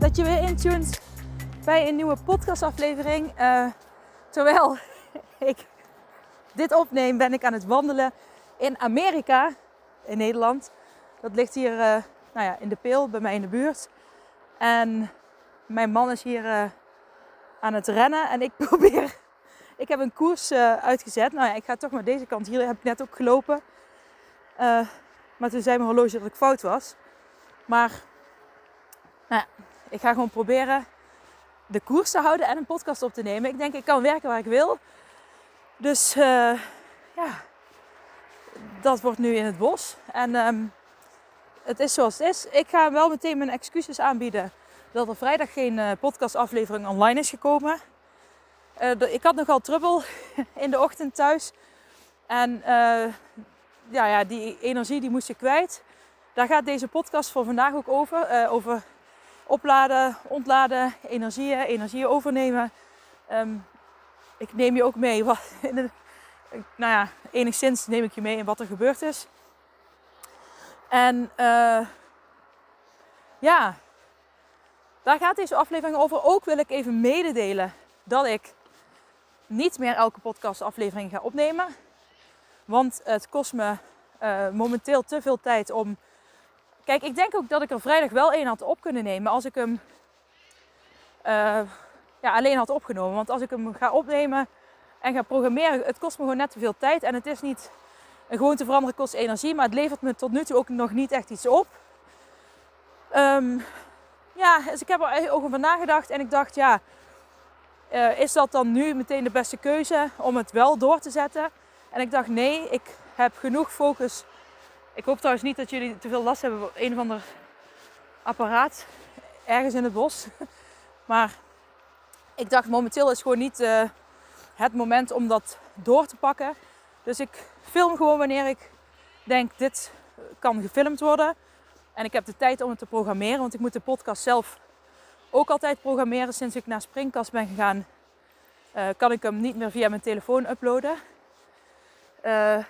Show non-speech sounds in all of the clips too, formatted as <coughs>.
dat je weer intuned bij een nieuwe podcastaflevering. Uh, terwijl <laughs> ik dit opneem, ben ik aan het wandelen in Amerika, in Nederland. Dat ligt hier uh, nou ja, in de peel, bij mij in de buurt. En mijn man is hier uh, aan het rennen en ik <laughs> probeer... Ik heb een koers uitgezet. Nou ja, ik ga toch maar deze kant. Hier heb ik net ook gelopen. Maar toen zei mijn horloge dat ik fout was. Maar nou ja, ik ga gewoon proberen de koers te houden en een podcast op te nemen. Ik denk, ik kan werken waar ik wil. Dus uh, ja, dat wordt nu in het bos. En um, het is zoals het is. Ik ga wel meteen mijn excuses aanbieden dat er vrijdag geen uh, podcastaflevering online is gekomen. Uh, ik had nogal trubbel <laughs> in de ochtend thuis. En ja, ja, die energie die moest je kwijt. Daar gaat deze podcast voor vandaag ook over. Over opladen, ontladen, energieën, energieën overnemen. Um, ik neem je ook mee. <laughs> Wat, nou ja, enigszins neem ik je mee in wat er gebeurd is. En uh, ja, daar gaat deze aflevering over. Ook wil ik even mededelen dat ik niet meer elke podcastaflevering ga opnemen. Want het kost me uh, momenteel te veel tijd om. Kijk, ik denk ook dat ik er vrijdag wel één had op kunnen nemen als ik hem uh, ja, alleen had opgenomen. Want als ik hem ga opnemen en ga programmeren, het kost me gewoon net te veel tijd. En het is niet een gewoon te veranderen kost energie, maar het levert me tot nu toe ook nog niet echt iets op. Um, ja, dus ik heb er ook over nagedacht en ik dacht, ja, uh, is dat dan nu meteen de beste keuze om het wel door te zetten? En ik dacht, nee, ik heb genoeg focus. Ik hoop trouwens niet dat jullie te veel last hebben van een of ander apparaat ergens in het bos. <laughs> Maar ik dacht, momenteel is gewoon niet uh, het moment om dat door te pakken. Dus ik film gewoon wanneer ik denk, dit kan gefilmd worden. En ik heb de tijd om het te programmeren, want ik moet de podcast zelf ook altijd programmeren. Sinds ik naar Springkast ben gegaan, uh, kan ik hem niet meer via mijn telefoon uploaden. Uh,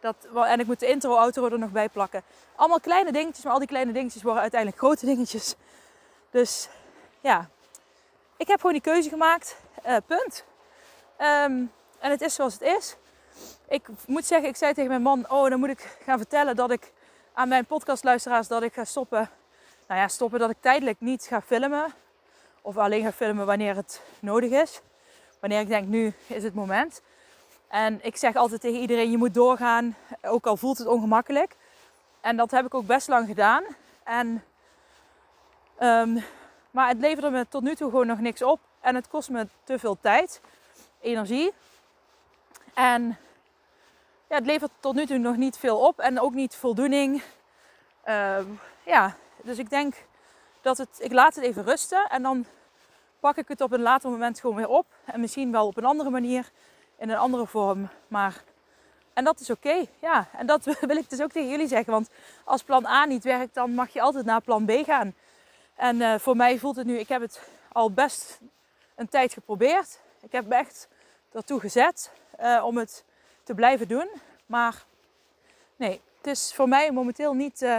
dat, en ik moet de intro, outro er nog bij plakken. Allemaal kleine dingetjes, maar al die kleine dingetjes worden uiteindelijk grote dingetjes. Dus ja, ik heb gewoon die keuze gemaakt. Uh, punt. Um, en het is zoals het is. Ik moet zeggen, ik zei tegen mijn man: Oh, dan moet ik gaan vertellen dat ik aan mijn podcastluisteraars dat ik ga stoppen. Nou ja, stoppen dat ik tijdelijk niet ga filmen. Of alleen ga filmen wanneer het nodig is. Wanneer ik denk, nu is het moment. En ik zeg altijd tegen iedereen, je moet doorgaan, ook al voelt het ongemakkelijk. En dat heb ik ook best lang gedaan. En, um, maar het leverde me tot nu toe gewoon nog niks op. En het kost me te veel tijd, energie. En ja, het levert tot nu toe nog niet veel op en ook niet voldoening. Uh, ja, dus ik denk dat het, ik laat het even rusten en dan pak ik het op een later moment gewoon weer op. En misschien wel op een andere manier in een andere vorm. Maar, en dat is oké. Ja, en dat <laughs> wil ik dus ook tegen jullie zeggen. Want als plan A niet werkt, dan mag je altijd naar plan B gaan. En uh, voor mij voelt het nu, ik heb het al best een tijd geprobeerd. Ik heb me echt ertoe gezet uh, om het te blijven doen. Maar nee, het is voor mij momenteel niet uh,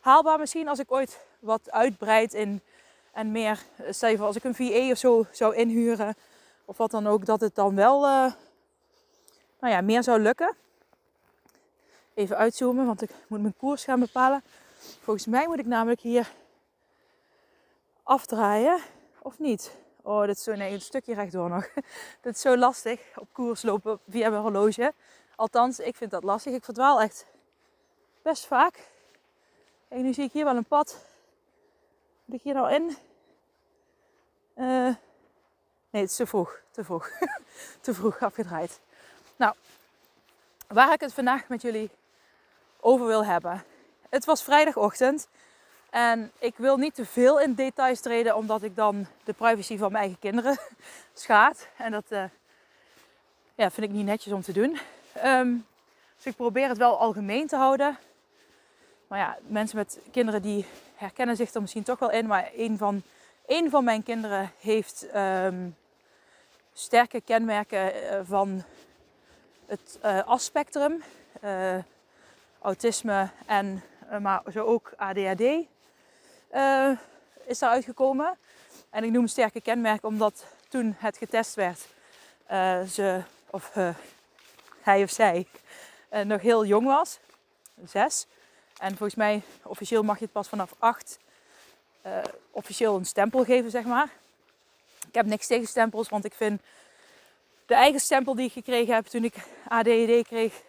haalbaar. Misschien als ik ooit wat uitbreid in en meer, stel je voor als ik een VA of zo zou inhuren of wat dan ook, dat het dan wel nou ja, meer zou lukken. Even uitzoomen, want ik moet mijn koers gaan bepalen. Volgens mij moet ik namelijk hier afdraaien, of niet? Oh, dit is zo, een stukje rechtdoor nog. <laughs> dit is zo lastig, op koers lopen via mijn horloge. Althans, ik vind dat lastig. Ik verdwaal echt best vaak. En nu zie ik hier wel een pad. Moet ik hier nou in? Uh, nee, het is te vroeg. Te vroeg. <laughs> te vroeg afgedraaid. Nou, waar ik het vandaag met jullie over wil hebben. Het was vrijdagochtend En ik wil niet te veel in details treden, omdat ik dan de privacy van mijn eigen kinderen <laughs> schaadt. En dat uh, ja, vind ik niet netjes om te doen. Um, dus ik probeer het wel algemeen te houden. Maar ja, mensen met kinderen die herkennen zich er misschien toch wel in. Maar een van, een van mijn kinderen heeft um, sterke kenmerken uh, van het uh, autisme en maar zo ook ADHD is daar uitgekomen. En ik noem sterke kenmerken omdat toen het getest werd, ze, of hij of zij, nog heel jong was. Zes. En volgens mij, officieel mag je het pas vanaf acht officieel een stempel geven, zeg maar. Ik heb niks tegen stempels, want ik vind de eigen stempel die ik gekregen heb toen ik ADHD kreeg.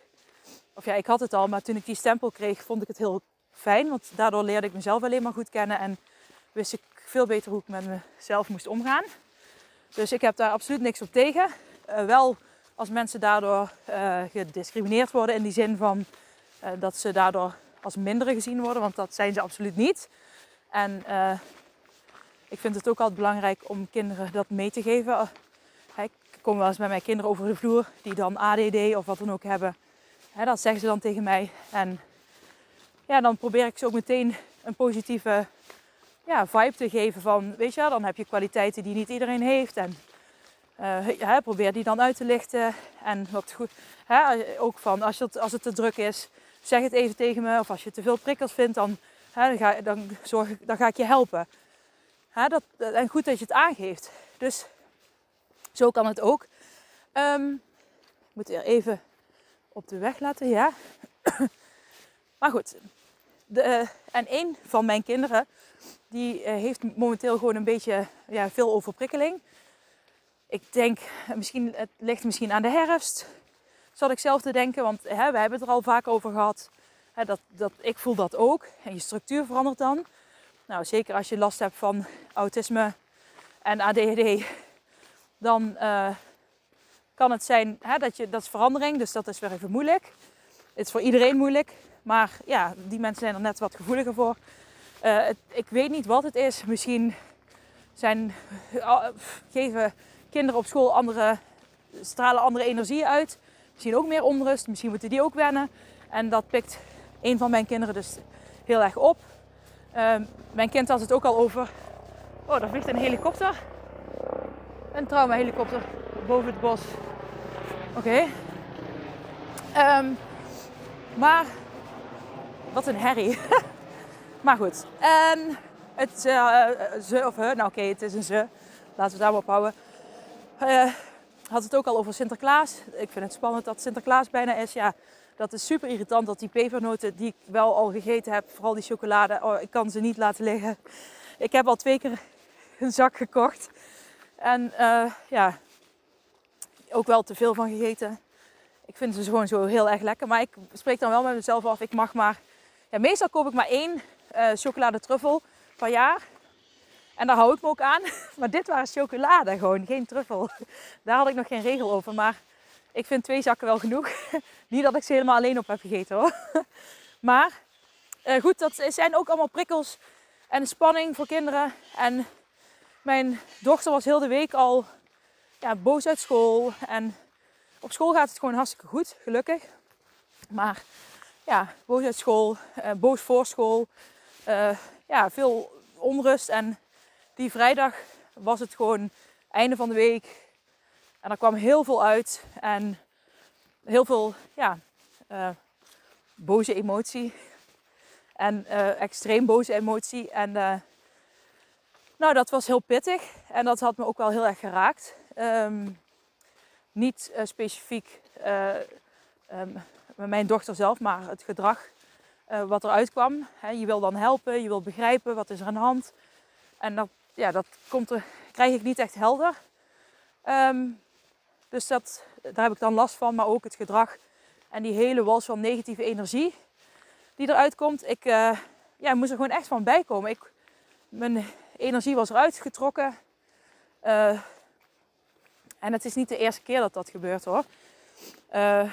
Of ja, ik had het al, maar toen ik die stempel kreeg, vond ik het heel fijn. Want daardoor leerde ik mezelf alleen maar goed kennen en wist ik veel beter hoe ik met mezelf moest omgaan. Dus ik heb daar absoluut niks op tegen. Uh, wel als mensen daardoor uh, gediscrimineerd worden in die zin van uh, dat ze daardoor als mindere gezien worden, want dat zijn ze absoluut niet. En ik vind het ook altijd belangrijk om kinderen dat mee te geven. Kom wel eens met mijn kinderen over de vloer die dan ADD of wat dan ook hebben. Dat zeggen ze dan tegen mij. En ja, dan probeer ik ze ook meteen een positieve ja, vibe te geven van, weet je, dan heb je kwaliteiten die niet iedereen heeft. En ja, probeer die dan uit te lichten. En wat goed, hè, ook van als het, als het te druk is, zeg het even tegen me. Of als je te veel prikkels vindt, dan, hè, dan, ga, dan, zorg, dan ga ik je helpen. Hè, dat, en goed dat je het aangeeft. Dus zo kan het ook. Um, ik moet weer even op de weg laten, ja. <coughs> maar goed. De, uh, en een van mijn kinderen, die uh, heeft momenteel gewoon een beetje ja, veel overprikkeling. Ik denk, misschien, het ligt misschien aan de herfst zat ik zelf te denken, want hè, we hebben het er al vaak over gehad. Hè, dat, dat, ik voel dat ook. En je structuur verandert dan. Nou, zeker als je last hebt van autisme en ADHD, dan uh, kan het zijn hè, dat je dat is verandering, dus dat is weer even moeilijk. Het is voor iedereen moeilijk, maar ja, die mensen zijn er net wat gevoeliger voor. Het, ik weet niet wat het is. Misschien zijn, uh, geven kinderen op school andere, stralen andere energieën uit. Misschien ook meer onrust, misschien moeten die ook wennen. En dat pikt een van mijn kinderen dus heel erg op. Uh, mijn kind had het ook al over. Oh, daar vliegt een helikopter. Een trauma-helikopter boven het bos. Oké. Um, maar wat een herrie. <laughs> maar goed. En het uh, ze of he, nou oké, het is een ze. Laten we daar maar op houden. Uh, had het ook al over Sinterklaas. Ik vind het spannend dat Sinterklaas bijna is. Ja, dat is super irritant dat die pepernoten die ik wel al gegeten heb, vooral die chocolade, oh, ik kan ze niet laten liggen. Ik heb al twee keer een zak gekocht. En uh, ja, ook wel te veel van gegeten. Ik vind ze gewoon zo heel erg lekker. Maar ik spreek dan wel met mezelf af, ik mag maar... Ja, meestal koop ik maar één uh, chocolade truffel per jaar. En daar hou ik me ook aan. <laughs> Maar dit waren chocolade gewoon, geen truffel. <laughs> Daar had ik nog geen regel over. Maar ik vind twee zakken wel genoeg. <laughs> Niet dat ik ze helemaal alleen op heb gegeten hoor. Maar uh, goed, dat zijn ook allemaal prikkels en spanning voor kinderen. En mijn dochter was heel de week al ja, boos uit school. En op school gaat het gewoon hartstikke goed, gelukkig. Maar ja, boos uit school, uh, boos voor school. Uh, ja, veel onrust en die vrijdag was het gewoon einde van de week. En er kwam heel veel uit. En heel veel ja, uh, boze emotie. En uh, extreem boze emotie. En nou, dat was heel pittig. En dat had me ook wel heel erg geraakt. Um, niet specifiek um, mijn dochter zelf, maar het gedrag wat eruit kwam. Je wil dan helpen, je wil begrijpen wat is er aan de hand. En dat ja, dat komt krijg ik niet echt helder. Um, dus dat, daar heb ik dan last van, maar ook het gedrag en die hele wals van negatieve energie die eruit komt. Ik ja, moest er gewoon echt van bijkomen. Ik, mijn energie was eruit getrokken. Uh, en het is niet de eerste keer dat dat gebeurt hoor. Uh,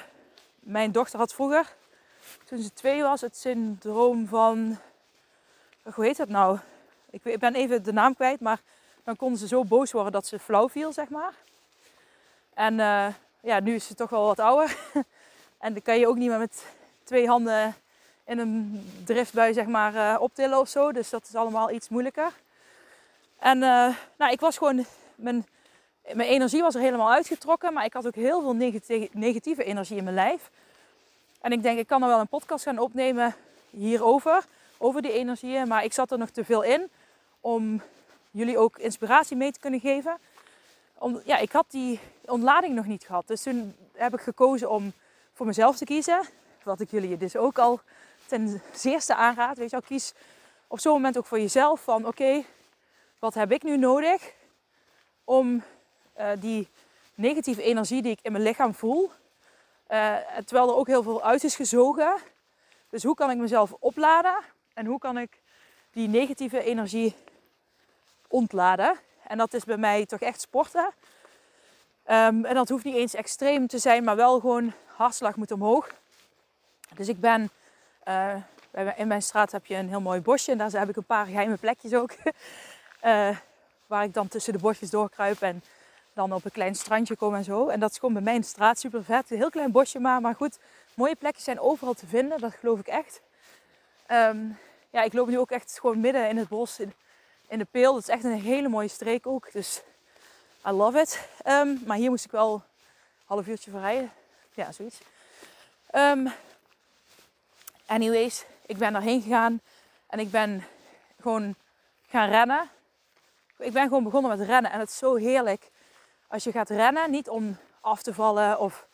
mijn dochter had vroeger, toen ze twee was, het syndroom van hoe heet dat nou? Ik, ben even de naam kwijt, maar dan konden ze zo boos worden dat ze flauw viel, zeg maar. En uh, ja, nu is ze toch wel wat ouder. <laughs> en dan kan je ook niet meer met twee handen in een driftbui zeg maar optillen of zo. Dus dat is allemaal iets moeilijker. En uh, nou, ik was gewoon, mijn, mijn energie was er helemaal uitgetrokken. Maar ik had ook heel veel negatieve energie in mijn lijf. En ik denk, ik kan er wel een podcast gaan opnemen hierover. Over die energieën. Maar ik zat er nog te veel in om jullie ook inspiratie mee te kunnen geven. Om, ja, ik had die ontlading nog niet gehad. Dus toen heb ik gekozen om voor mezelf te kiezen. Wat ik jullie dus ook al ten zeerste aanraad. Weet je kies op zo'n moment ook voor jezelf van oké, wat heb ik nu nodig om uh, die negatieve energie die ik in mijn lichaam voel, uh, terwijl er ook heel veel uit is gezogen. Dus hoe kan ik mezelf opladen en hoe kan ik die negatieve energie ontladen? En dat is bij mij toch echt sporten. Um, en dat hoeft niet eens extreem te zijn, maar wel gewoon hartslag moet omhoog. Dus ik ben, uh, in mijn straat heb je een heel mooi bosje en daar heb ik een paar geheime plekjes ook. <laughs> uh, waar ik dan tussen de bosjes doorkruip en dan op een klein strandje kom en zo. En dat is gewoon bij mij in de straat super vet. Een heel klein bosje maar, maar goed. Mooie plekjes zijn overal te vinden, dat geloof ik echt. Um, ja, ik loop nu ook echt gewoon midden in het bos, in, in de Peel. Dat is echt een hele mooie streek ook. Dus I love it. Um, maar hier moest ik wel een half uurtje voor rijden. Ja, zoiets. Um, anyways, ik ben daarheen gegaan en ik ben gewoon gaan rennen. Ik ben gewoon begonnen met rennen en het is zo heerlijk als je gaat rennen. Niet om af te vallen of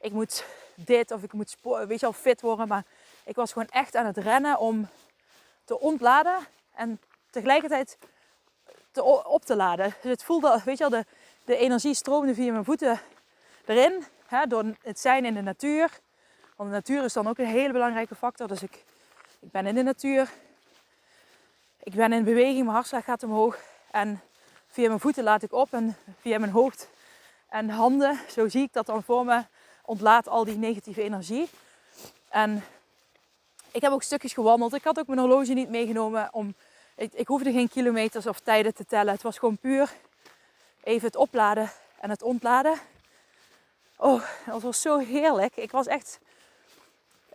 ik moet dit of ik moet weet je al fit worden. Maar ik was gewoon echt aan het rennen om te ontladen en tegelijkertijd te, op te laden. Dus het voelde, weet je al, de, de energie stroomde via mijn voeten erin. Hè, door het zijn in de natuur. Want de natuur is dan ook een hele belangrijke factor. Dus ik, ik ben in de natuur. Ik ben in beweging, mijn hartslag gaat omhoog. En via mijn voeten laat ik op en via mijn hoofd en handen, zo zie ik dat dan voor me, ontlaat al die negatieve energie. En ik heb ook stukjes gewandeld. Ik had ook mijn horloge niet meegenomen om. Ik, hoefde geen kilometers of tijden te tellen. Het was gewoon puur even het opladen en het ontladen. Oh, dat was zo heerlijk. Ik was echt.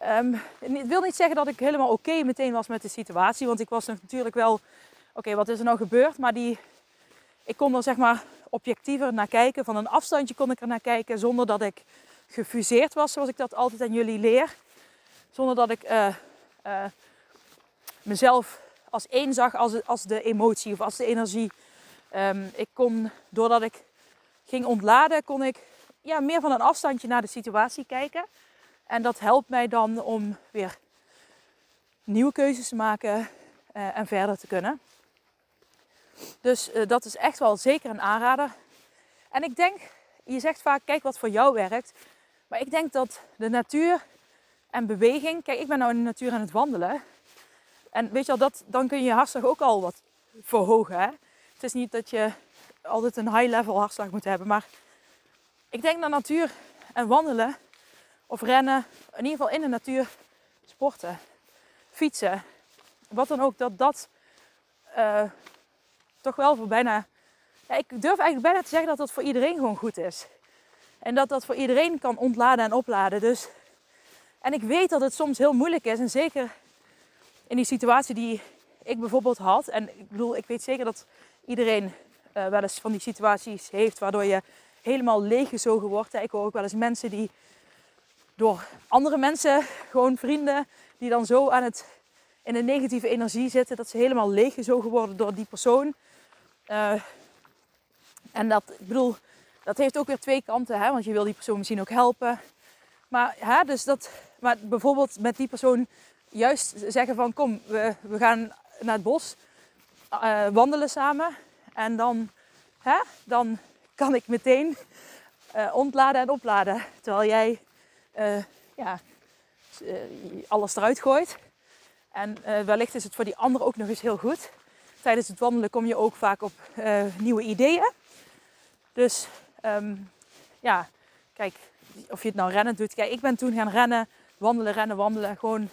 Um, ik wil niet zeggen dat ik helemaal oké meteen was met de situatie. Want ik was natuurlijk wel. Oké, wat is er nou gebeurd? Maar die, ik kon er zeg maar objectiever naar kijken. Van een afstandje kon ik er naar kijken. Zonder dat ik gefuseerd was, zoals ik dat altijd aan jullie leer. Zonder dat ik uh, uh, mezelf als één zag als, als de emotie of als de energie. Um, ik kon, doordat ik ging ontladen, kon ik ja, meer van een afstandje naar de situatie kijken. En dat helpt mij dan om weer nieuwe keuzes te maken uh, en verder te kunnen. Dus uh, dat is echt wel zeker een aanrader. En ik denk, je zegt vaak, kijk wat voor jou werkt. Maar ik denk dat de natuur en beweging. Kijk, ik ben nou in de natuur aan het wandelen. En weet je al, dat, dan kun je je hartslag ook al wat verhogen. Hè? Het is niet dat je altijd een high level hartslag moet hebben. Maar ik denk dat natuur en wandelen of rennen, in ieder geval in de natuur, sporten, fietsen, wat dan ook, dat dat uh, toch wel voor bijna. Ja, ik durf eigenlijk bijna te zeggen dat dat voor iedereen gewoon goed is. En dat dat voor iedereen kan ontladen en opladen. Dus en ik weet dat het soms heel moeilijk is. En zeker in die situatie die ik bijvoorbeeld had. En ik bedoel, ik weet zeker dat iedereen uh, wel eens van die situaties heeft waardoor je helemaal leeggezogen wordt. Ik hoor ook wel eens mensen die door andere mensen, gewoon vrienden, die dan zo aan het, in een negatieve energie zitten, dat ze helemaal leeggezogen worden door die persoon. Uh, en dat, ik bedoel, dat heeft ook weer twee kanten, hè? want je wil die persoon misschien ook helpen. Maar, hè, dus dat, maar bijvoorbeeld met die persoon juist zeggen van kom, we, we gaan naar het bos uh, wandelen samen. En dan, hè, dan kan ik meteen uh, ontladen en opladen. Terwijl jij ja, alles eruit gooit. En wellicht is het voor die ander ook nog eens heel goed. Tijdens het wandelen kom je ook vaak op nieuwe ideeën. Dus um, ja, kijk, of je het nou rennen doet. Kijk, ik ben toen gaan rennen, wandelen, rennen, wandelen. Gewoon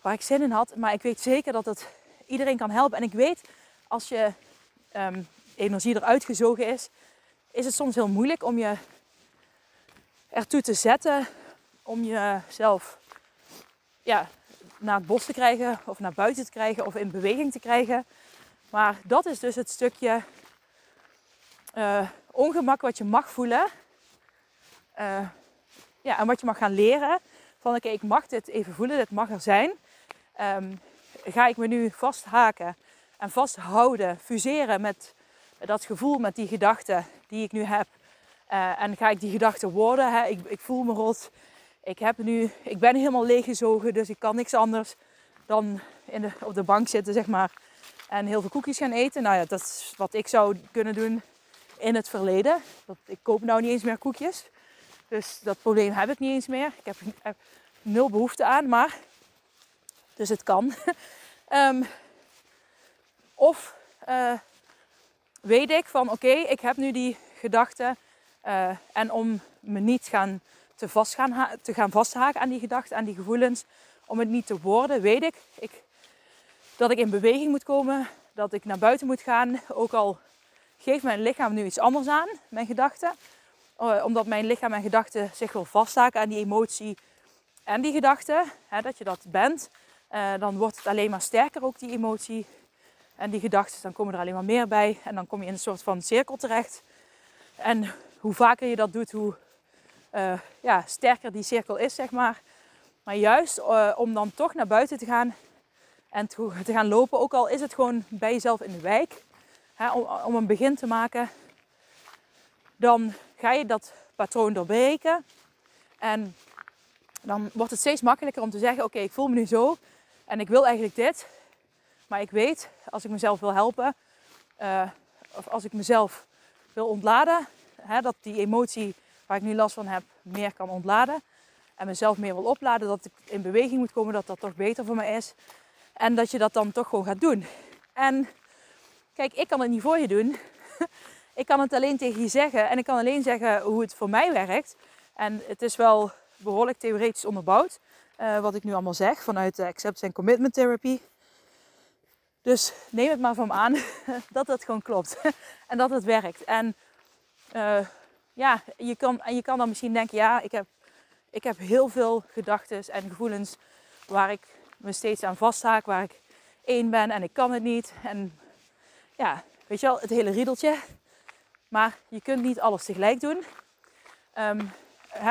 waar ik zin in had. Maar ik weet zeker dat het iedereen kan helpen. En ik weet, als je ehm, energie eruit gezogen is, is het soms heel moeilijk om je ertoe te zetten om jezelf ja, naar het bos te krijgen of naar buiten te krijgen of in beweging te krijgen. Maar dat is dus het stukje uh, ongemak wat je mag voelen. Uh, ja, en wat je mag gaan leren. Van oké, ik mag dit even voelen, dit mag er zijn. Um, ga ik me nu vasthaken en vasthouden, fuseren met dat gevoel, met die gedachten die ik nu heb. Uh, en ga ik die gedachten worden. Hè? Ik, ik, voel me rot. Ik, heb nu, ik ben helemaal leeggezogen, dus ik kan niks anders dan in de, op de bank zitten, zeg maar. En heel veel koekjes gaan eten. Nou ja, dat is wat ik zou kunnen doen in het verleden. Dat, ik koop nou niet eens meer koekjes. Dus dat probleem heb ik niet eens meer. Ik heb, nul behoefte aan, maar. Dus het kan. um, <laughs> of uh, weet ik van oké, ik heb nu die gedachte. Uh, en om me niet gaan te, vast gaan, te gaan vasthaken aan die gedachten, aan die gevoelens. Om het niet te worden, weet ik, ik dat ik in beweging moet komen. Dat ik naar buiten moet gaan. Ook al geeft mijn lichaam nu iets anders aan, mijn gedachten. Uh, omdat mijn lichaam en gedachten zich wil vasthaken aan die emotie en die gedachten. Dat je dat bent. Uh, dan wordt het alleen maar sterker ook die emotie en die gedachten. Dan komen er alleen maar meer bij. En dan kom je in een soort van cirkel terecht. En hoe vaker je dat doet, hoe uh, ja, sterker die cirkel is, zeg maar. Maar juist om dan toch naar buiten te gaan en te, gaan lopen, ook al is het gewoon bij jezelf in de wijk hè, om, om een begin te maken, dan ga je dat patroon doorbreken. En dan wordt het steeds makkelijker om te zeggen: Oké, ik voel me nu zo en ik wil eigenlijk dit. Maar ik weet, als ik mezelf wil helpen, uh, of als ik mezelf wil ontladen, hè, dat die emotie waar ik nu last van heb, meer kan ontladen. En mezelf meer wil opladen, dat ik in beweging moet komen, dat dat toch beter voor me is. En dat je dat dan toch gewoon gaat doen. En Kijk, ik kan het niet voor je doen. <laughs> ik kan het alleen tegen je zeggen. En ik kan alleen zeggen hoe het voor mij werkt. En het is wel behoorlijk theoretisch onderbouwd. Uh, wat ik nu allemaal zeg vanuit de Acceptance and Commitment Therapy. Dus neem het maar van me aan <laughs> dat het gewoon klopt. <laughs> en dat het werkt. En uh, ja, je kan, en je kan dan misschien denken, ja, ik heb, ik heb heel veel gedachten en gevoelens waar ik me steeds aan vasthaak, waar ik één ben en ik kan het niet. En ja, weet je wel, het hele riedeltje. Maar je kunt niet alles tegelijk doen. Um,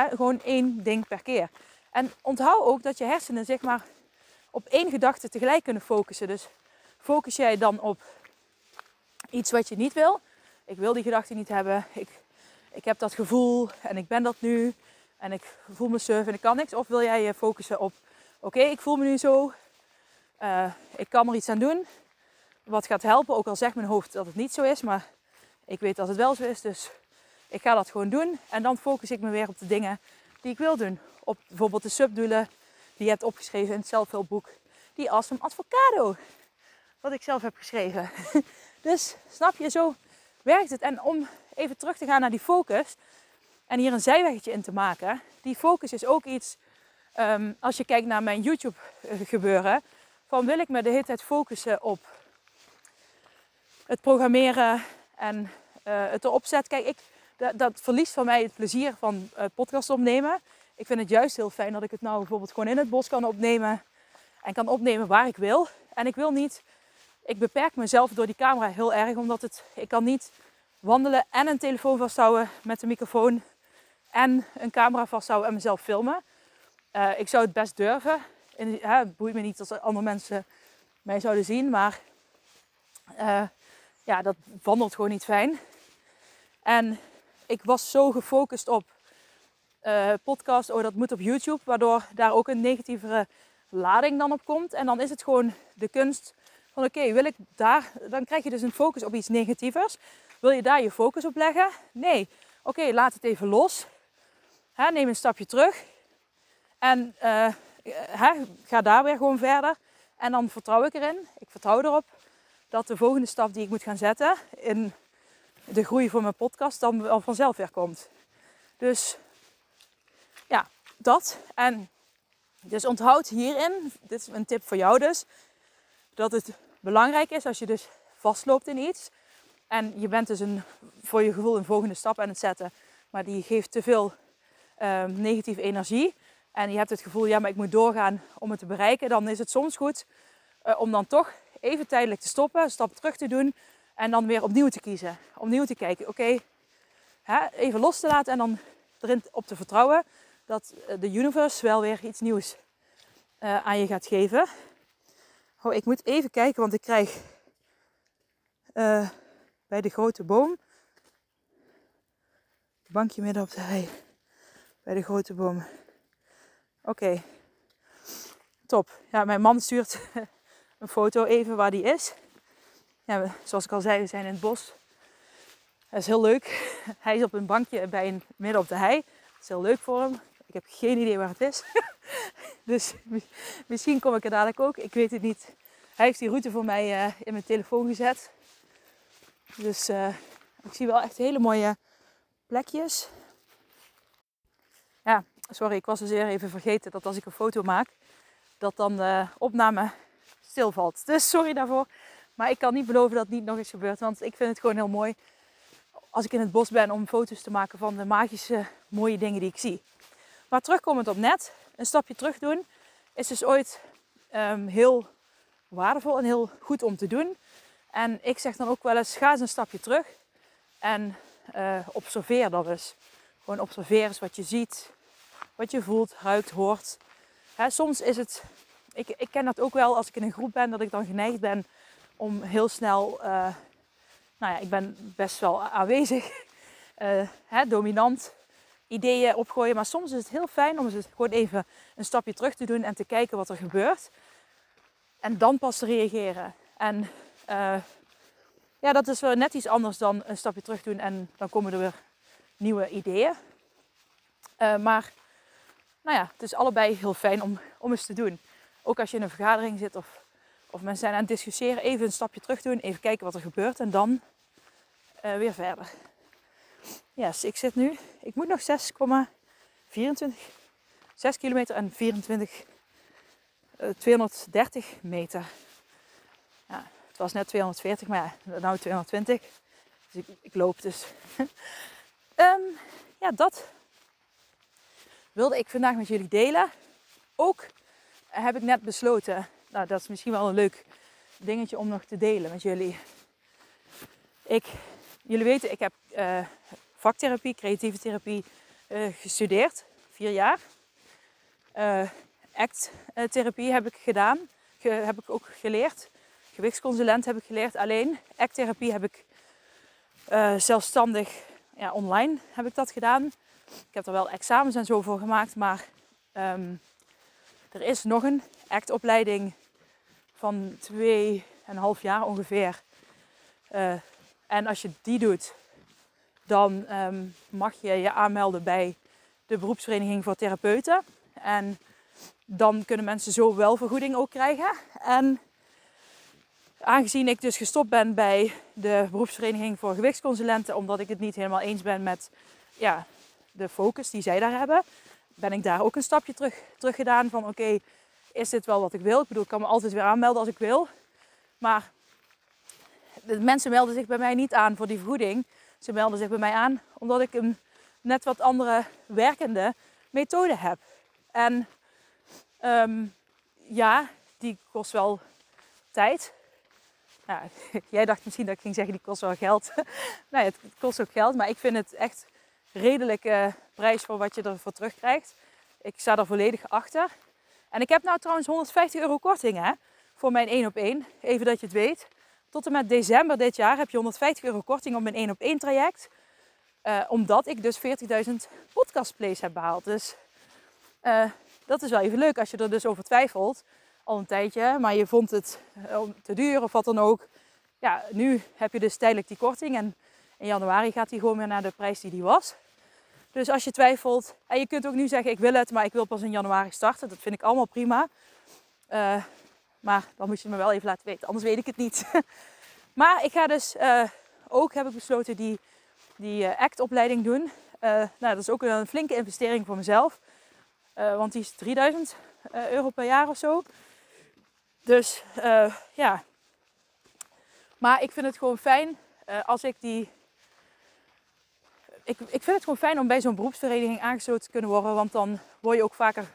gewoon één ding per keer. En onthoud ook dat je hersenen zeg maar op één gedachte tegelijk kunnen focussen. Dus focus jij dan op iets wat je niet wil. Ik wil die gedachte niet hebben. Ik, ik heb dat gevoel en ik ben dat nu. En ik voel me surf en ik kan niks. Of wil jij je focussen op, oké, ik voel me nu zo. Uh, ik kan er iets aan doen wat gaat helpen. Ook al zegt mijn hoofd dat het niet zo is, maar ik weet dat het wel zo is. Dus ik ga dat gewoon doen. En dan focus ik me weer op de dingen die ik wil doen. Op bijvoorbeeld de subdoelen die je hebt opgeschreven in het zelfhulpboek. Die Awesome Advocado. Wat ik zelf heb geschreven. <laughs> dus snap je, zo werkt het. En om even terug te gaan naar die focus. En hier een zijweggetje in te maken. Die focus is ook iets, um, als je kijkt naar mijn YouTube gebeuren. Van wil ik me de hele tijd focussen op het programmeren en uh, het erop zetten. Kijk, ik, dat, dat, verliest van mij het plezier van uh, podcast opnemen. Ik vind het juist heel fijn dat ik het nou bijvoorbeeld gewoon in het bos kan opnemen. En kan opnemen waar ik wil. En ik wil niet, ik beperk mezelf door die camera heel erg. Omdat het, ik kan niet wandelen en een telefoon vasthouden met een microfoon. En een camera vasthouden en mezelf filmen. Uh, ik zou het best durven. Het boeit me niet als andere mensen mij zouden zien. Maar uh, ja, dat wandelt gewoon niet fijn. En ik was zo gefocust op uh, podcast, oh dat moet op YouTube, waardoor daar ook een negatievere lading dan op komt. En dan is het gewoon de kunst van oké, wil ik daar, dan krijg je dus een focus op iets negatievers. Wil je daar je focus op leggen? Nee. Oké, laat het even los. Hè, neem een stapje terug. En hè, ga daar weer gewoon verder. En dan vertrouw ik erin. Ik vertrouw erop dat de volgende stap die ik moet gaan zetten in de groei voor mijn podcast dan wel vanzelf weer komt. Dus ja, dat. En dus onthoud hierin, dit is een tip voor jou dus, dat het belangrijk is als je dus vastloopt in iets. En je bent dus een, voor je gevoel een volgende stap aan het zetten. Maar die geeft te veel ehm, negatieve energie. En je hebt het gevoel, ja, maar ik moet doorgaan om het te bereiken. Dan is het soms goed uh, om dan toch even tijdelijk te stoppen, stap terug te doen. En dan weer opnieuw te kiezen. Opnieuw te kijken, oké, even los te laten en dan erin op te vertrouwen dat eh, de universe wel weer iets nieuws uh, aan je gaat geven. Oh, ik moet even kijken, want ik krijg bij de grote boom. Bankje midden op de hei. Bij de grote boom. Oké. Top. Ja, mijn man stuurt <laughs> een foto even waar die is. Ja, zoals ik al zei, we zijn in het bos. Dat is heel leuk. <laughs> Hij is op een bankje bij een, midden op de hei. Dat is heel leuk voor hem. Ik heb geen idee waar het is. <laughs> dus misschien kom ik er dadelijk ook. Ik weet het niet. Hij heeft die route voor mij uh, in mijn telefoon gezet. Dus uh, ik zie wel echt hele mooie plekjes. Ja, sorry, ik was dus weer even vergeten dat als ik een foto maak, dat dan de opname stilvalt. Dus sorry daarvoor. Maar ik kan niet beloven dat het niet nog eens gebeurt. Want ik vind het gewoon heel mooi als ik in het bos ben om foto's te maken van de magische mooie dingen die ik zie. Maar terugkomend op net, een stapje terug doen, is dus ooit um, heel waardevol en heel goed om te doen. En ik zeg dan ook wel eens, ga eens een stapje terug en uh, observeer dat eens. Gewoon observeer eens wat je ziet, wat je voelt, ruikt, hoort. Soms is het, ik, ik ken dat ook wel als ik in een groep ben, dat ik dan geneigd ben om heel snel, uh, nou ja, ik ben best wel aanwezig, <laughs> hè, dominant ideeën opgooien. Maar soms is het heel fijn om eens gewoon even een stapje terug te doen en te kijken wat er gebeurt. En dan pas te reageren. En uh, ja, dat is wel net iets anders dan een stapje terug doen en dan komen er weer nieuwe ideeën. Maar nou ja, het is allebei heel fijn om, om eens te doen. Ook als je in een vergadering zit of, of mensen zijn aan het discussiëren, even een stapje terug doen, even kijken wat er gebeurt en dan uh, weer verder. Yes, ik zit nu, ik moet nog 6,24, 6 kilometer en 24, uh, 230 meter. Ja, het was net 240, maar nou 220. Dus ik, ik loop dus. um, <laughs> ja, dat wilde ik vandaag met jullie delen. Ook heb ik net besloten, nou dat is misschien wel een leuk dingetje om nog te delen met jullie. Ik, jullie weten, ik heb uh, vaktherapie, creatieve therapie uh, gestudeerd, vier jaar. Uh, act-therapie heb ik gedaan, Ge, heb ik ook geleerd. Gewichtsconsulent heb ik geleerd. Alleen act-therapie heb ik zelfstandig, ja, online heb ik dat gedaan. Ik heb er wel examens en zo voor gemaakt, maar um, er is nog een actopleiding van 2,5 jaar ongeveer. Uh, en als je die doet, dan um, mag je je aanmelden bij de beroepsvereniging voor therapeuten. En dan kunnen mensen zo wel vergoeding ook krijgen. En aangezien ik dus gestopt ben bij de beroepsvereniging voor gewichtsconsulenten, omdat ik het niet helemaal eens ben met ja, de focus die zij daar hebben, ben ik daar ook een stapje terug, gedaan van oké, is dit wel wat ik wil? Ik bedoel, ik kan me altijd weer aanmelden als ik wil. Maar de mensen melden zich bij mij niet aan voor die vergoeding. Ze melden zich bij mij aan omdat ik een net wat andere werkende methode heb. En um, ja, die kost wel tijd. Ja, <laughs> jij dacht misschien dat ik ging zeggen die kost wel geld. <laughs> nee, het kost ook geld, maar ik vind het echt redelijke prijs voor wat je ervoor terugkrijgt. Ik sta er volledig achter. En ik heb nou trouwens 150 euro korting hè, voor mijn 1 op 1. Even dat je het weet. Tot en met december dit jaar heb je 150 euro korting op mijn 1 op 1 traject. Uh, omdat ik dus 40.000 podcast plays heb behaald. Dus uh, dat is wel even leuk als je er dus over twijfelt. Al een tijdje, maar je vond het te duur of wat dan ook. Ja, nu heb je dus tijdelijk die korting. En in januari gaat die gewoon weer naar de prijs die die was. Dus als je twijfelt, en je kunt ook nu zeggen ik wil het, maar ik wil pas in januari starten. Dat vind ik allemaal prima. Uh, maar dan moet je me wel even laten weten, anders weet ik het niet. <laughs> maar ik ga dus uh, ook, heb ik besloten, die, die uh, ACT-opleiding doen. nou, dat is ook een flinke investering voor mezelf. want die is 3000 euro per jaar of zo. Dus ja, Maar ik vind het gewoon fijn als ik die. Ik, ik vind het gewoon fijn om bij zo'n beroepsvereniging aangesloten te kunnen worden. Want dan word je ook vaker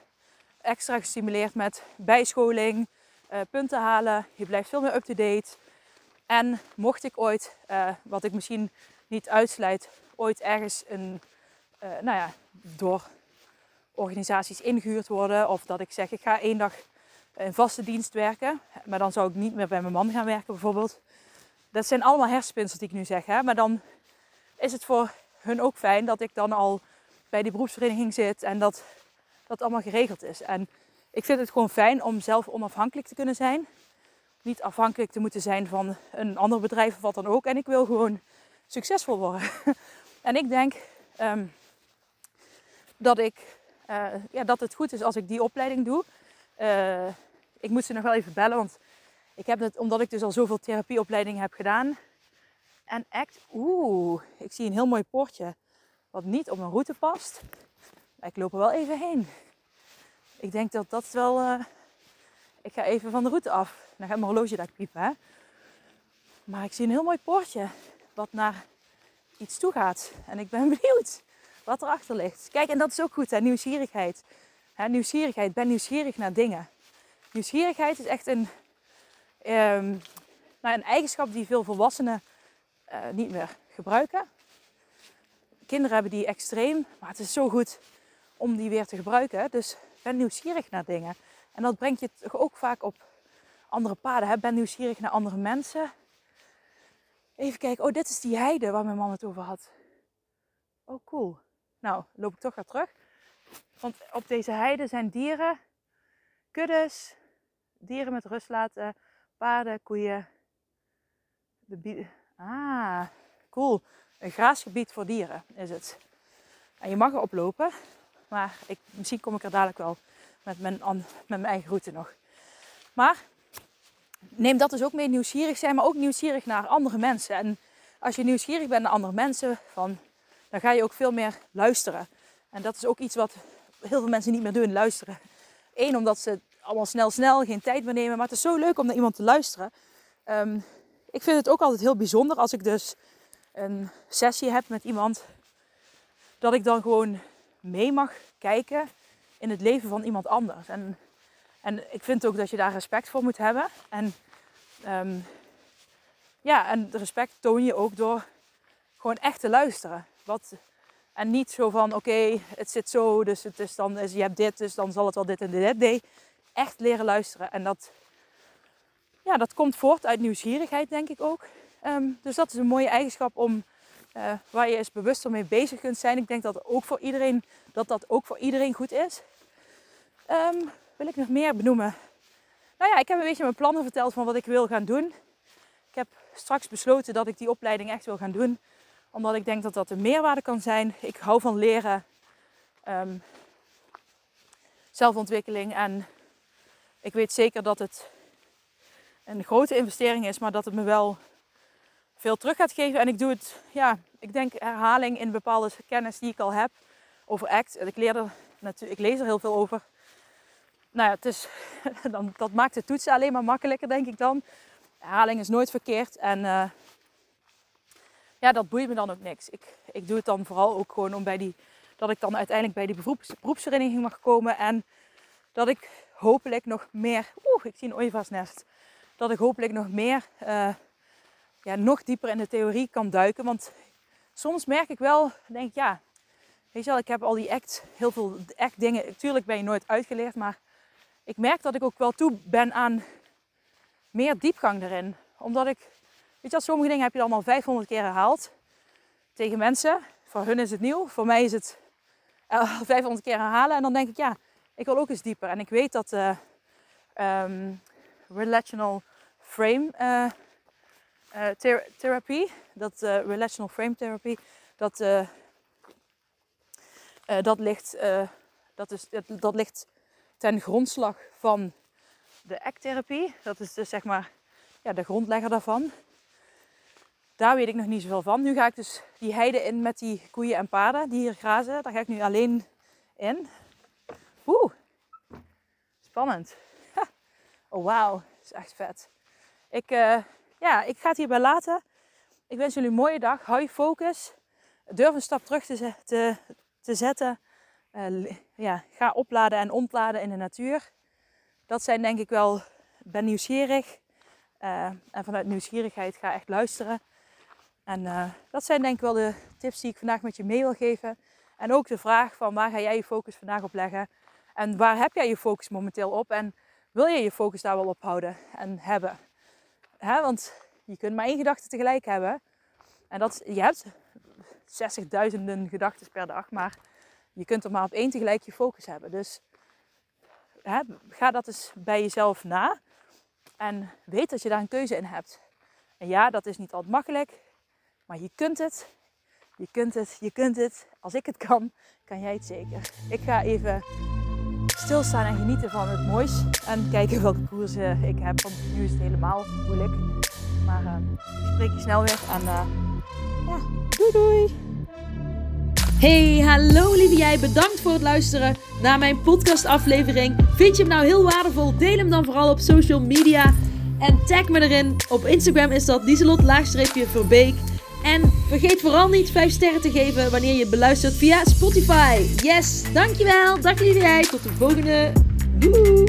extra gestimuleerd met bijscholing, uh, punten halen. Je blijft veel meer up-to-date. En mocht ik ooit, uh, wat ik misschien niet uitsluit, ooit ergens een, nou ja, door organisaties ingehuurd worden. Of dat ik zeg, ik ga één dag in vaste dienst werken. Maar dan zou ik niet meer bij mijn man gaan werken bijvoorbeeld. Dat zijn allemaal hersenspinsels die ik nu zeg. Hè? Maar dan is het voor hun ook fijn dat ik dan al bij die beroepsvereniging zit. En dat dat allemaal geregeld is. En ik vind het gewoon fijn om zelf onafhankelijk te kunnen zijn. Niet afhankelijk te moeten zijn van een ander bedrijf of wat dan ook. En ik wil gewoon succesvol worden. <laughs> en ik denk ehm, dat ik uh, ja, dat het goed is als ik die opleiding doe. Uh, ik moet ze nog wel even bellen, want ik heb het, omdat ik dus al zoveel therapieopleidingen heb gedaan. En echt, oeh, ik zie een heel mooi poortje wat niet op mijn route past. Maar ik loop er wel even heen. Ik denk dat dat wel... Uh, ik ga even van de route af. Dan gaat mijn horloge daar piepen, hè. Maar ik zie een heel mooi poortje wat naar iets toe gaat. En ik ben <laughs> benieuwd wat erachter ligt. Kijk, en dat is ook goed, hè, nieuwsgierigheid. Hè, nieuwsgierigheid, ben nieuwsgierig naar dingen. Nieuwsgierigheid is echt een, um, nou, een eigenschap die veel volwassenen uh, niet meer gebruiken. Kinderen hebben die extreem, maar het is zo goed om die weer te gebruiken. Dus ben nieuwsgierig naar dingen. En dat brengt je toch ook vaak op andere paden. Hè? Ben nieuwsgierig naar andere mensen. Even kijken, oh, dit is die heide waar mijn man het over had. Oh, cool. Nou, loop ik toch weer terug. Want op deze heide zijn dieren, kuddes, dieren met rust laten, paarden, koeien. De ah, cool. Een graasgebied voor dieren is het. En je mag erop lopen, maar ik, misschien kom ik er dadelijk wel met mijn, met mijn eigen route nog. Maar neem dat dus ook mee, nieuwsgierig zijn, maar ook nieuwsgierig naar andere mensen. En als je nieuwsgierig bent naar andere mensen, dan ga je ook veel meer luisteren. En dat is ook iets wat heel veel mensen niet meer doen, luisteren. Eén, omdat ze allemaal snel, snel, geen tijd meer nemen. Maar het is zo leuk om naar iemand te luisteren. Ehm, ik vind het ook altijd heel bijzonder als ik dus een sessie heb met iemand. Dat ik dan gewoon mee mag kijken in het leven van iemand anders. En, en ik vind ook dat je daar respect voor moet hebben. En um, ja, en respect toon je ook door gewoon echt te luisteren. Wat, en niet zo van, oké, het zit zo, dus het is dan, je hebt dit, dus dan zal het wel dit en dit. Nee, echt leren luisteren. En dat, ja, dat komt voort uit nieuwsgierigheid, denk ik ook. Ehm, dus dat is een mooie eigenschap om, uh, waar je eens bewuster mee bezig kunt zijn. Ik denk dat, ook voor iedereen, dat dat ook voor iedereen goed is. Um, wil ik nog meer benoemen? Nou ja, ik heb een beetje mijn plannen verteld van wat ik wil gaan doen. Ik heb straks besloten dat ik die opleiding echt wil gaan doen omdat ik denk dat dat een meerwaarde kan zijn. Ik hou van leren, ehm, zelfontwikkeling. En ik weet zeker dat het een grote investering is, maar dat het me wel veel terug gaat geven. En ik doe het, ja, ik denk herhaling in bepaalde kennis die ik al heb over ACT. Ik, leer er, ik lees er heel veel over. Nou ja, het is, <laughs> dan, dat maakt het toetsen alleen maar makkelijker, denk ik dan. Herhaling is nooit verkeerd. En uh, ja, dat boeit me dan ook niks. Ik, ik doe het dan vooral ook gewoon om bij die, dat ik dan uiteindelijk bij die beroeps, beroepsvereniging mag komen. En dat ik hopelijk nog meer, oeh, ik zie een ooievaarsnest. Dat ik hopelijk nog meer, uh, ja, nog dieper in de theorie kan duiken. Want soms merk ik wel, denk ik, ja, weet je wel, ik heb al die act, heel veel act dingen. Natuurlijk ben je nooit uitgeleerd, maar ik merk dat ik ook wel toe ben aan meer diepgang erin. Omdat ik Weet je wel, sommige dingen heb je dan al 500 keer herhaald tegen mensen. Voor hun is het nieuw, voor mij is het 500 keer herhalen. En dan denk ik, ja, ik wil ook eens dieper. En ik weet dat uh, um, relational frame uh, ther therapie, dat relational frame therapie, dat, dat, ligt, dat, is, dat, dat ligt ten grondslag van de ACT-therapie. Dat is dus zeg maar ja, de grondlegger daarvan. Daar weet ik nog niet zoveel van. Nu ga ik dus die heide in met die koeien en paarden die hier grazen. Daar ga ik nu alleen in. Oeh, spannend. oh wauw, is echt vet. Ik, uh, ja, ik ga het hierbij laten. Ik wens jullie een mooie dag. Hou je focus. Durf een stap terug te, te, te zetten. Uh, ja, ga opladen en ontladen in de natuur. Dat zijn denk ik wel, ben nieuwsgierig. Uh, en vanuit nieuwsgierigheid ga echt luisteren. En dat zijn denk ik wel de tips die ik vandaag met je mee wil geven. En ook de vraag van waar ga jij je focus vandaag op leggen? En waar heb jij je focus momenteel op? En wil je je focus daar wel op houden en hebben? Hè? Want je kunt maar één gedachte tegelijk hebben. En dat, je hebt 60.000 gedachten per dag, maar je kunt er maar op één tegelijk je focus hebben. Dus hè, ga dat eens bij jezelf na. En weet dat je daar een keuze in hebt. En ja, dat is niet altijd makkelijk. Maar je kunt het. Je kunt het. Je kunt het. Als ik het kan, kan jij het zeker. Ik ga even stilstaan en genieten van het moois. En kijken welke koersen ik heb. Want nu is het helemaal moeilijk. Maar uh, ik spreek je snel weer. En uh, ja, doei doei. Hey, hallo lieve jij. Bedankt voor het luisteren naar mijn podcastaflevering. Vind je hem nou heel waardevol? Deel hem dan vooral op social media. En tag me erin. Op Instagram is dat dieselot-verbeek. En vergeet vooral niet 5 sterren te geven wanneer je beluistert via Spotify. Yes, dankjewel. Dag lieve jij. Tot de volgende. Doei.